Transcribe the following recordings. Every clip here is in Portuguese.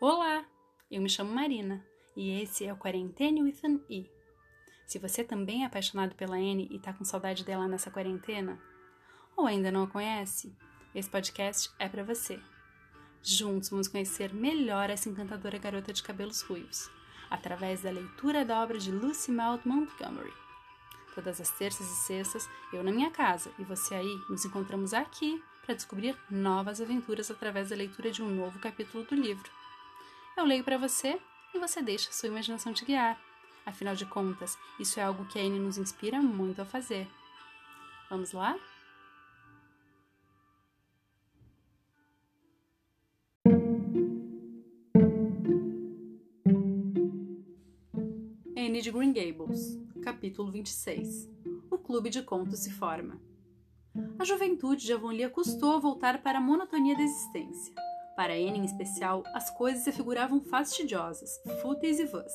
Olá, eu me chamo Marina e esse é o Quarentene with an E. Se você também é apaixonado pela Anne e tá com saudade dela nessa quarentena, ou ainda não a conhece, esse podcast é para você. Juntos vamos conhecer melhor essa encantadora garota de cabelos ruivos, através da leitura da obra de Lucy Maud Montgomery. Todas as terças e sextas, eu na minha casa e você aí, nos encontramos aqui para descobrir novas aventuras através da leitura de um novo capítulo do livro. Eu leio para você e você deixa sua imaginação te guiar. Afinal de contas, isso é algo que a Anne nos inspira muito a fazer. Vamos lá? Anne de Green Gables, capítulo 26 O clube de contos se forma. A juventude de Avonlea custou voltar para a monotonia da existência. Para Anne, em especial, as coisas se figuravam fastidiosas, fúteis e vãs,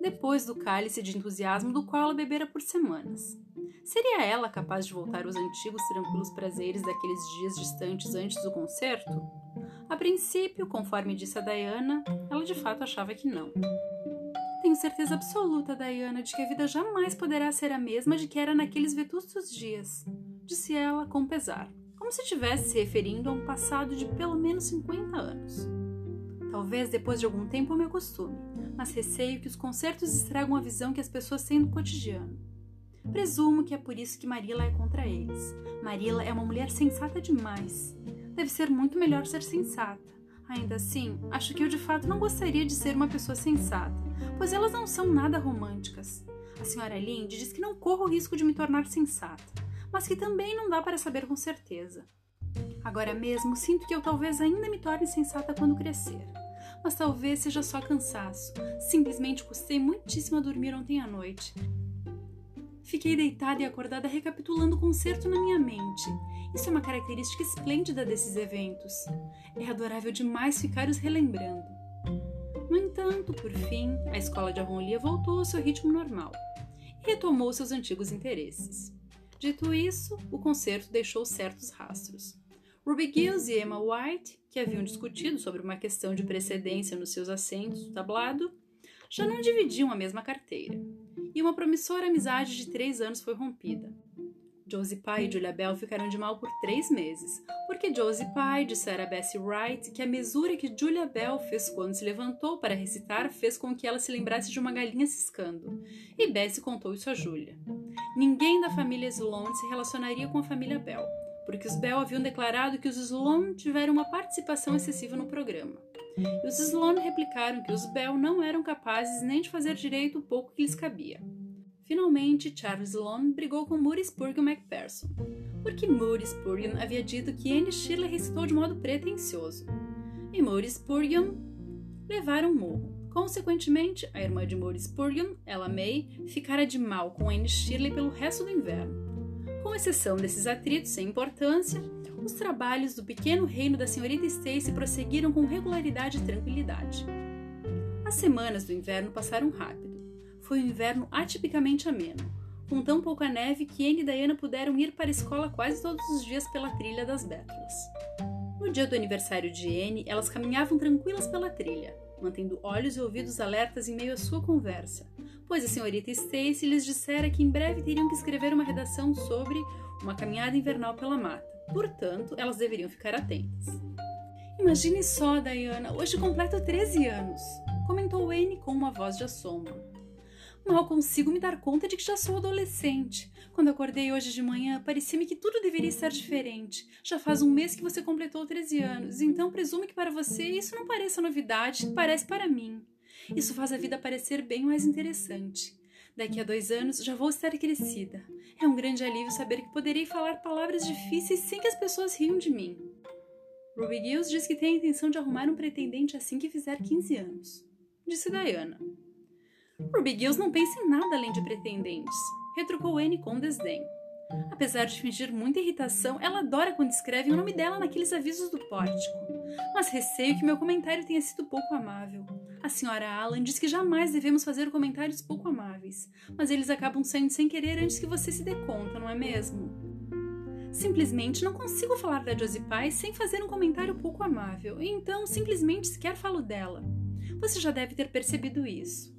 depois do cálice de entusiasmo do qual ela bebera por semanas. Seria ela capaz de voltar aos antigos tranquilos prazeres daqueles dias distantes antes do concerto? A princípio, conforme disse a Diana, ela de fato achava que não. Tenho certeza absoluta, Diana, de que a vida jamais poderá ser a mesma de que era naqueles vetustos dias, disse ela com pesar como se estivesse se referindo a um passado de pelo menos 50 anos. Talvez depois de algum tempo eu me acostume, mas receio que os concertos estragam a visão que as pessoas têm do cotidiano. Presumo que é por isso que Marila é contra eles. Marila é uma mulher sensata demais. Deve ser muito melhor ser sensata. Ainda assim, acho que eu de fato não gostaria de ser uma pessoa sensata, pois elas não são nada românticas. A senhora Linde diz que não corro o risco de me tornar sensata mas que também não dá para saber com certeza. Agora mesmo sinto que eu talvez ainda me torne sensata quando crescer. Mas talvez seja só cansaço. Simplesmente custei muitíssimo a dormir ontem à noite. Fiquei deitada e acordada recapitulando o concerto na minha mente. Isso é uma característica esplêndida desses eventos. É adorável demais ficar os relembrando. No entanto, por fim, a escola de Avonlea voltou ao seu ritmo normal e retomou seus antigos interesses. Dito isso, o concerto deixou certos rastros. Ruby Gills e Emma White, que haviam discutido sobre uma questão de precedência nos seus assentos do tablado, já não dividiam a mesma carteira, e uma promissora amizade de três anos foi rompida. Josie Pye e Julia Bell ficaram de mal por três meses, porque Josie Pye dissera a Bessie Wright que a mesura que Julia Bell fez quando se levantou para recitar fez com que ela se lembrasse de uma galinha ciscando, e Bessie contou isso a Julia. Ninguém da família Sloan se relacionaria com a família Bell, porque os Bell haviam declarado que os Sloan tiveram uma participação excessiva no programa. E os Sloan replicaram que os Bell não eram capazes nem de fazer direito o pouco que lhes cabia. Finalmente, Charles Sloane brigou com Moody Spurgeon MacPherson, porque Moody Spurgeon havia dito que Anne Shirley recitou de modo pretensioso. E Moody Spurgeon levaram um murro. Consequentemente, a irmã de Moody Spurgeon, Ella May, ficara de mal com Anne Shirley pelo resto do inverno. Com exceção desses atritos sem importância, os trabalhos do pequeno reino da senhorita Stacy prosseguiram com regularidade e tranquilidade. As semanas do inverno passaram rápido foi um inverno atipicamente ameno, com tão pouca neve que Anne e Diana puderam ir para a escola quase todos os dias pela trilha das Bétulas. No dia do aniversário de Anne, elas caminhavam tranquilas pela trilha, mantendo olhos e ouvidos alertas em meio à sua conversa, pois a senhorita Stacy lhes dissera que em breve teriam que escrever uma redação sobre uma caminhada invernal pela mata. Portanto, elas deveriam ficar atentas. Imagine só, Diana, hoje completo 13 anos, comentou Anne com uma voz de assombro. Mal consigo me dar conta de que já sou adolescente. Quando acordei hoje de manhã, parecia-me que tudo deveria estar diferente. Já faz um mês que você completou 13 anos, então presumo que para você isso não pareça novidade, parece para mim. Isso faz a vida parecer bem mais interessante. Daqui a dois anos já vou estar crescida. É um grande alívio saber que poderei falar palavras difíceis sem que as pessoas riam de mim. Ruby Gills diz que tem a intenção de arrumar um pretendente assim que fizer 15 anos. Disse Diana. Ruby Gills não pensa em nada além de pretendentes, retrucou Anne com desdém. Apesar de fingir muita irritação, ela adora quando escrevem o nome dela naqueles avisos do pórtico. Mas receio que meu comentário tenha sido pouco amável. A senhora Alan diz que jamais devemos fazer comentários pouco amáveis, mas eles acabam saindo sem querer antes que você se dê conta, não é mesmo? Simplesmente não consigo falar da Josie Pye sem fazer um comentário pouco amável, então simplesmente sequer falo dela. Você já deve ter percebido isso.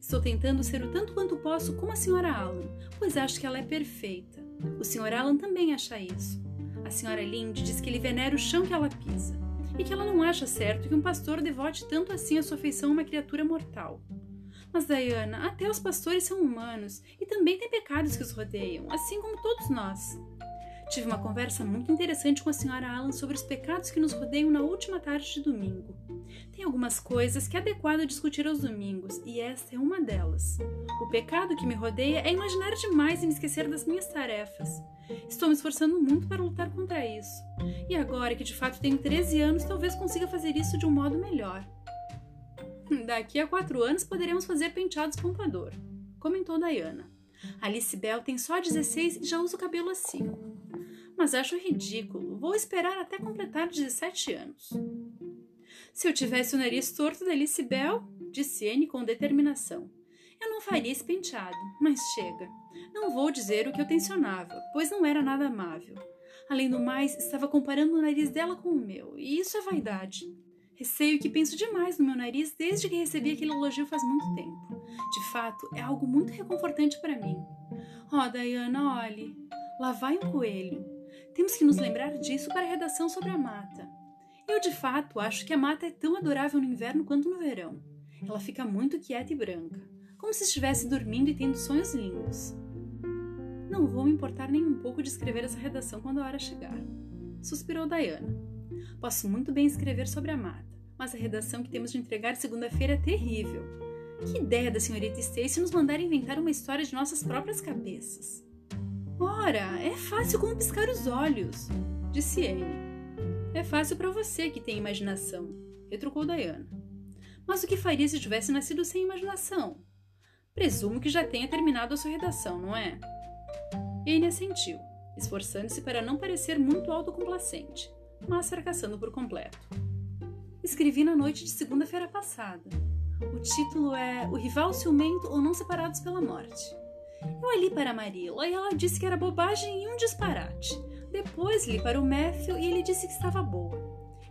Estou tentando ser o tanto quanto posso como a senhora Allan, pois acho que ela é perfeita. O Sr. Allan também acha isso. A senhora Linde diz que ele venera o chão que ela pisa e que ela não acha certo que um pastor devote tanto assim a sua afeição a uma criatura mortal. Mas, Diana, até os pastores são humanos e também têm pecados que os rodeiam, assim como todos nós. Tive uma conversa muito interessante com a senhora Allan sobre os pecados que nos rodeiam na última tarde de domingo. Tem algumas coisas que é adequado discutir aos domingos, e esta é uma delas. O pecado que me rodeia é imaginar demais e me esquecer das minhas tarefas. Estou me esforçando muito para lutar contra isso. E agora que de fato tenho 13 anos, talvez consiga fazer isso de um modo melhor. Daqui a quatro anos poderemos fazer penteados pompador, comentou Diana. Alice Bell tem só 16 e já usa o cabelo assim. Mas acho ridículo. Vou esperar até completar 17 anos. Se eu tivesse o nariz torto da Alice Bell, disse Anne com determinação, eu não faria esse penteado, mas chega. Não vou dizer o que eu tensionava, pois não era nada amável. Além do mais, estava comparando o nariz dela com o meu, e isso é vaidade. Receio que penso demais no meu nariz desde que recebi aquele elogio faz muito tempo. De fato, é algo muito reconfortante para mim. Oh, Diana, olhe, lá vai um coelho. Temos que nos lembrar disso para a redação sobre a mata. Eu, de fato, acho que a mata é tão adorável no inverno quanto no verão. Ela fica muito quieta e branca, como se estivesse dormindo e tendo sonhos lindos. Não vou me importar nem um pouco de escrever essa redação quando a hora chegar. Suspirou Diana. Posso muito bem escrever sobre a mata, mas a redação que temos de entregar segunda-feira é terrível. Que ideia da senhorita Stacy nos mandar inventar uma história de nossas próprias cabeças. Ora, é fácil como piscar os olhos, disse Anne. É fácil para você que tem imaginação, retrucou Diana. Mas o que faria se tivesse nascido sem imaginação? Presumo que já tenha terminado a sua redação, não é? Anne assentiu, esforçando-se para não parecer muito autocomplacente, mas fracassando por completo. Escrevi na noite de segunda-feira passada. O título é O Rival Ciumento ou Não Separados pela Morte. Eu a li para Marilla e ela disse que era bobagem e um disparate. Depois li para o Matthew e ele disse que estava boa.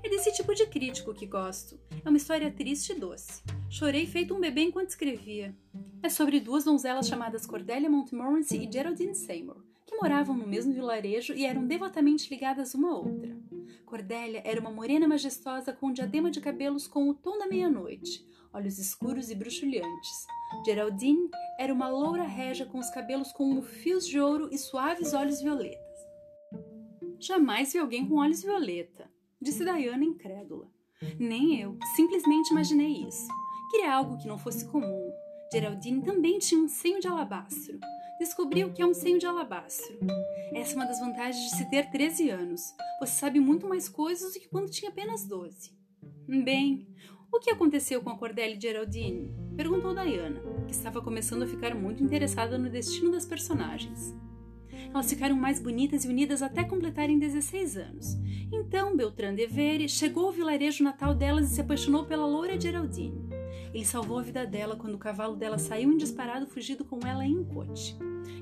É desse tipo de crítico que gosto. É uma história triste e doce. Chorei feito um bebê enquanto escrevia. É sobre duas donzelas chamadas Cordelia Montmorency e Geraldine Seymour, que moravam no mesmo vilarejo e eram devotamente ligadas uma à outra. Cordelia era uma morena majestosa com um diadema de cabelos com o tom da meia-noite, olhos escuros e bruxuleantes. Geraldine era uma loura régia com os cabelos como fios de ouro e suaves olhos violetas. Jamais vi alguém com olhos violeta, disse Diana incrédula. Nem eu, simplesmente imaginei isso. Queria algo que não fosse comum. Geraldine também tinha um senho de alabastro. Descobri o que é um senho de alabastro. Essa é uma das vantagens de se ter 13 anos. Você sabe muito mais coisas do que quando tinha apenas 12. Bem, o que aconteceu com a Cordélia e Geraldine? Perguntou Diana, que estava começando a ficar muito interessada no destino das personagens. Elas ficaram mais bonitas e unidas até completarem 16 anos. Então, Beltrán de Vere chegou ao vilarejo natal delas e se apaixonou pela loura Geraldine. Ele salvou a vida dela quando o cavalo dela saiu em disparado fugido com ela em um coche.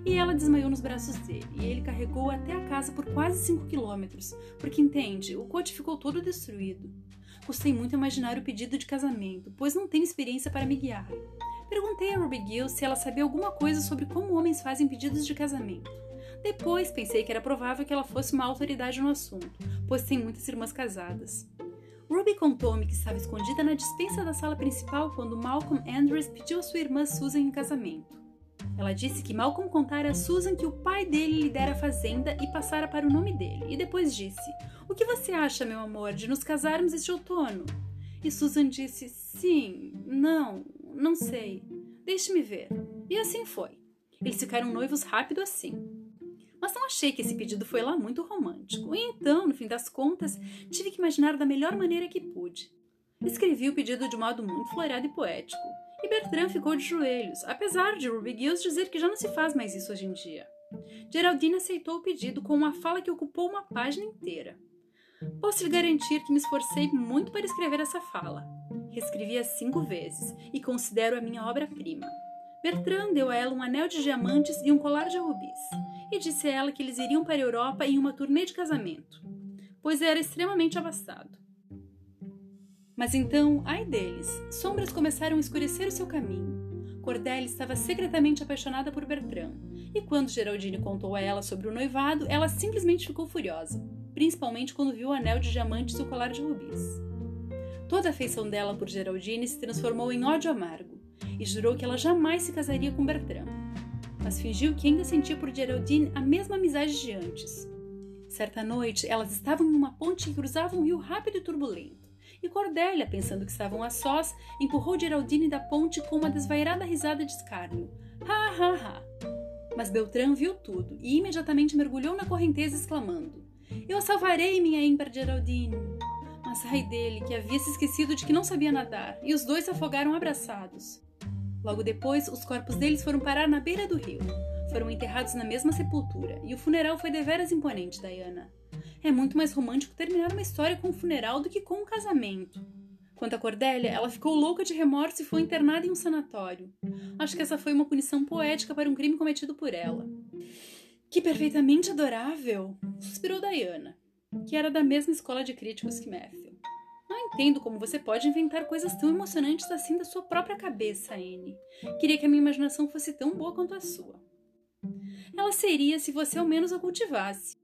E ela desmaiou nos braços dele, e ele carregou até a casa por quase 5 quilômetros, porque entende, o coche ficou todo destruído. Custei muito imaginar o pedido de casamento, pois não tenho experiência para me guiar. Perguntei a Ruby Gill se ela sabia alguma coisa sobre como homens fazem pedidos de casamento. Depois pensei que era provável que ela fosse uma autoridade no assunto, pois tem muitas irmãs casadas. Ruby contou-me que estava escondida na dispensa da sala principal quando Malcolm Andrews pediu a sua irmã Susan em casamento. Ela disse que Malcolm contara a Susan que o pai dele lhe dera a fazenda e passara para o nome dele, e depois disse: O que você acha, meu amor, de nos casarmos este outono? E Susan disse: Sim, não, não sei. Deixe-me ver. E assim foi. Eles ficaram noivos rápido assim mas não achei que esse pedido foi lá muito romântico. E então, no fim das contas, tive que imaginar da melhor maneira que pude. Escrevi o pedido de modo muito floreado e poético, e Bertrand ficou de joelhos, apesar de Ruby Gills dizer que já não se faz mais isso hoje em dia. Geraldine aceitou o pedido com uma fala que ocupou uma página inteira. Posso lhe garantir que me esforcei muito para escrever essa fala. Reescrevi-a cinco vezes e considero a minha obra-prima. Bertrand deu a ela um anel de diamantes e um colar de rubis, e disse a ela que eles iriam para a Europa em uma turnê de casamento, pois era extremamente abastado. Mas então, ai deles, sombras começaram a escurecer o seu caminho. Cordélia estava secretamente apaixonada por Bertrand, e quando Geraldine contou a ela sobre o noivado, ela simplesmente ficou furiosa, principalmente quando viu o anel de diamantes e o colar de rubis. Toda a afeição dela por Geraldine se transformou em ódio amargo, e jurou que ela jamais se casaria com Bertrand. Mas fingiu que ainda sentia por Geraldine a mesma amizade de antes. Certa noite, elas estavam em uma ponte que cruzava um rio rápido e turbulento e Cordélia, pensando que estavam a sós, empurrou Geraldine da ponte com uma desvairada risada de escárnio. Ha, ha, ha! Mas Beltrão viu tudo e imediatamente mergulhou na correnteza, exclamando: Eu a salvarei, minha ímpar Geraldine! Mas ai dele, que havia se esquecido de que não sabia nadar, e os dois se afogaram abraçados. Logo depois, os corpos deles foram parar na beira do rio. Foram enterrados na mesma sepultura, e o funeral foi deveras imponente, Diana. É muito mais romântico terminar uma história com um funeral do que com um casamento. Quanto a Cordélia, ela ficou louca de remorso e foi internada em um sanatório. Acho que essa foi uma punição poética para um crime cometido por ela. Que perfeitamente adorável! suspirou Diana, que era da mesma escola de críticos que Matthew. Entendo como você pode inventar coisas tão emocionantes assim da sua própria cabeça, Anne. Queria que a minha imaginação fosse tão boa quanto a sua. Ela seria se você ao menos a cultivasse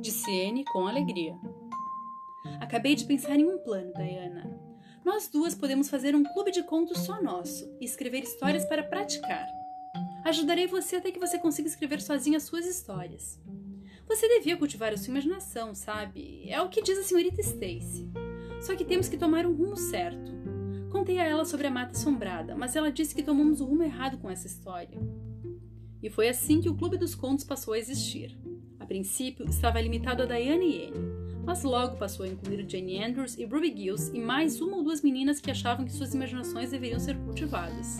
disse Anne com alegria. Acabei de pensar em um plano, Diana. Nós duas podemos fazer um clube de contos só nosso e escrever histórias para praticar. Ajudarei você até que você consiga escrever sozinha as suas histórias. Você devia cultivar a sua imaginação, sabe? É o que diz a senhorita Stacy. Só que temos que tomar um rumo certo. Contei a ela sobre a mata assombrada, mas ela disse que tomamos o rumo errado com essa história. E foi assim que o Clube dos Contos passou a existir. A princípio, estava limitado a Diane e Anne, mas logo passou a incluir Jane Andrews e Ruby Gills e mais uma ou duas meninas que achavam que suas imaginações deveriam ser cultivadas.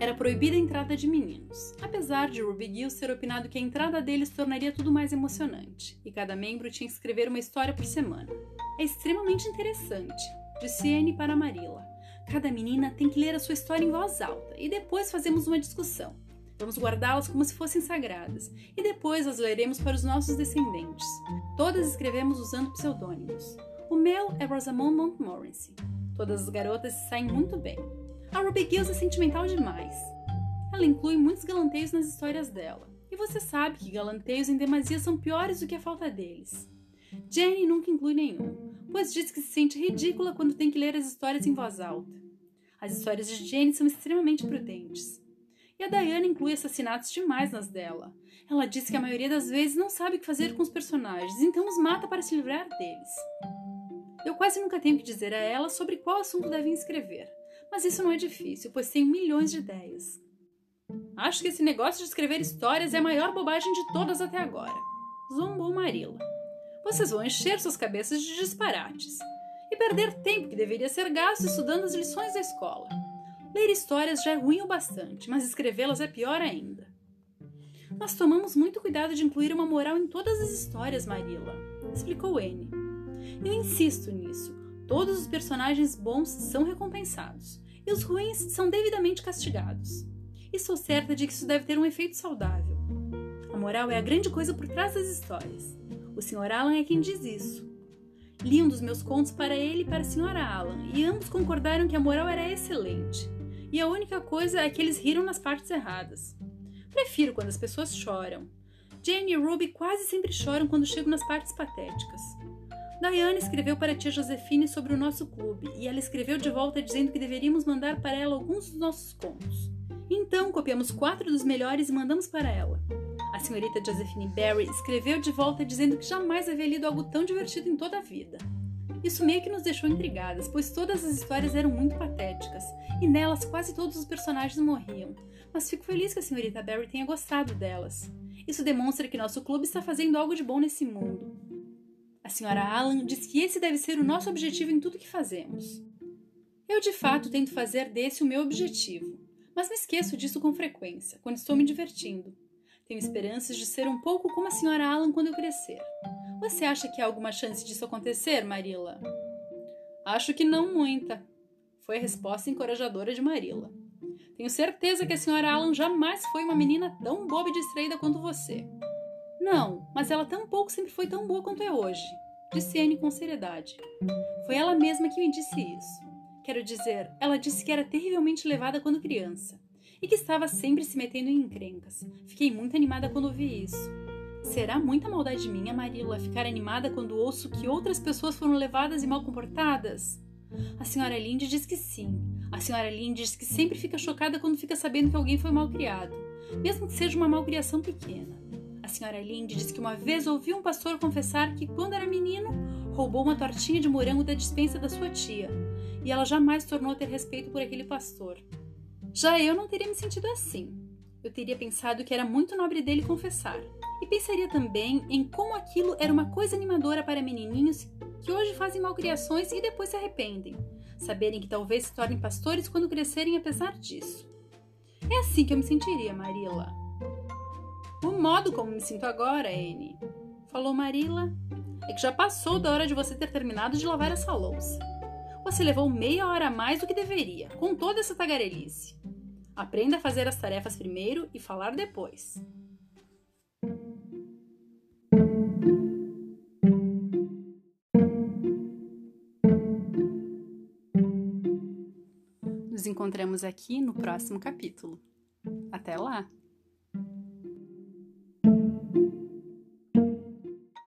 Era proibida a entrada de meninos, apesar de Ruby Gills ter opinado que a entrada deles tornaria tudo mais emocionante, e cada membro tinha que escrever uma história por semana. É extremamente interessante, disse Anne para Marilla. Cada menina tem que ler a sua história em voz alta e depois fazemos uma discussão. Vamos guardá-las como se fossem sagradas e depois as leremos para os nossos descendentes. Todas escrevemos usando pseudônimos. O meu é Rosamond Montmorency. Todas as garotas saem muito bem. A Ruby Gills é sentimental demais. Ela inclui muitos galanteios nas histórias dela. E você sabe que galanteios em demasia são piores do que a falta deles. Jenny nunca inclui nenhum, pois diz que se sente ridícula quando tem que ler as histórias em voz alta. As histórias de Jenny são extremamente prudentes. E a Diana inclui assassinatos demais nas dela. Ela diz que a maioria das vezes não sabe o que fazer com os personagens, então os mata para se livrar deles. Eu quase nunca tenho que dizer a ela sobre qual assunto devem escrever, mas isso não é difícil, pois tenho milhões de ideias. Acho que esse negócio de escrever histórias é a maior bobagem de todas até agora. Zombou Marilla. Vocês vão encher suas cabeças de disparates e perder tempo que deveria ser gasto estudando as lições da escola. Ler histórias já é ruim o bastante, mas escrevê-las é pior ainda. Nós tomamos muito cuidado de incluir uma moral em todas as histórias, Marilla, explicou Anne. Eu insisto nisso. Todos os personagens bons são recompensados e os ruins são devidamente castigados. E sou certa de que isso deve ter um efeito saudável. A moral é a grande coisa por trás das histórias. O Sr. Alan é quem diz isso. Li um dos meus contos para ele e para a Sra. Alan, e ambos concordaram que a moral era excelente e a única coisa é que eles riram nas partes erradas. Prefiro quando as pessoas choram. Jane e Ruby quase sempre choram quando chegam nas partes patéticas. Diana escreveu para a tia Josefine sobre o nosso clube e ela escreveu de volta dizendo que deveríamos mandar para ela alguns dos nossos contos. Então copiamos quatro dos melhores e mandamos para ela. A senhorita Josephine Barry escreveu de volta dizendo que jamais havia lido algo tão divertido em toda a vida. Isso meio que nos deixou intrigadas, pois todas as histórias eram muito patéticas, e nelas quase todos os personagens morriam. Mas fico feliz que a senhorita Barry tenha gostado delas. Isso demonstra que nosso clube está fazendo algo de bom nesse mundo. A senhora Alan diz que esse deve ser o nosso objetivo em tudo que fazemos. Eu de fato tento fazer desse o meu objetivo, mas me esqueço disso com frequência, quando estou me divertindo. Tenho esperanças de ser um pouco como a senhora Alan quando eu crescer. Você acha que há alguma chance disso acontecer, Marilla? Acho que não muita, foi a resposta encorajadora de Marilla. Tenho certeza que a senhora Alan jamais foi uma menina tão boba e distraída quanto você. Não, mas ela tampouco sempre foi tão boa quanto é hoje, disse Anne com seriedade. Foi ela mesma que me disse isso. Quero dizer, ela disse que era terrivelmente levada quando criança e que estava sempre se metendo em encrencas. Fiquei muito animada quando vi isso. Será muita maldade minha, Marilla, ficar animada quando ouço que outras pessoas foram levadas e mal comportadas? A senhora Linde diz que sim. A senhora Linde diz que sempre fica chocada quando fica sabendo que alguém foi mal criado, mesmo que seja uma malcriação pequena. A senhora Linde diz que uma vez ouviu um pastor confessar que, quando era menino, roubou uma tortinha de morango da dispensa da sua tia, e ela jamais tornou a ter respeito por aquele pastor. Já eu não teria me sentido assim. Eu teria pensado que era muito nobre dele confessar, e pensaria também em como aquilo era uma coisa animadora para menininhos que hoje fazem malcriações e depois se arrependem, saberem que talvez se tornem pastores quando crescerem apesar disso. É assim que eu me sentiria, Marila. O modo como me sinto agora, Anne, falou Marila, é que já passou da hora de você ter terminado de lavar essa louça. Você levou meia hora a mais do que deveria, com toda essa tagarelice. Aprenda a fazer as tarefas primeiro e falar depois. Nos encontramos aqui no próximo capítulo. Até lá!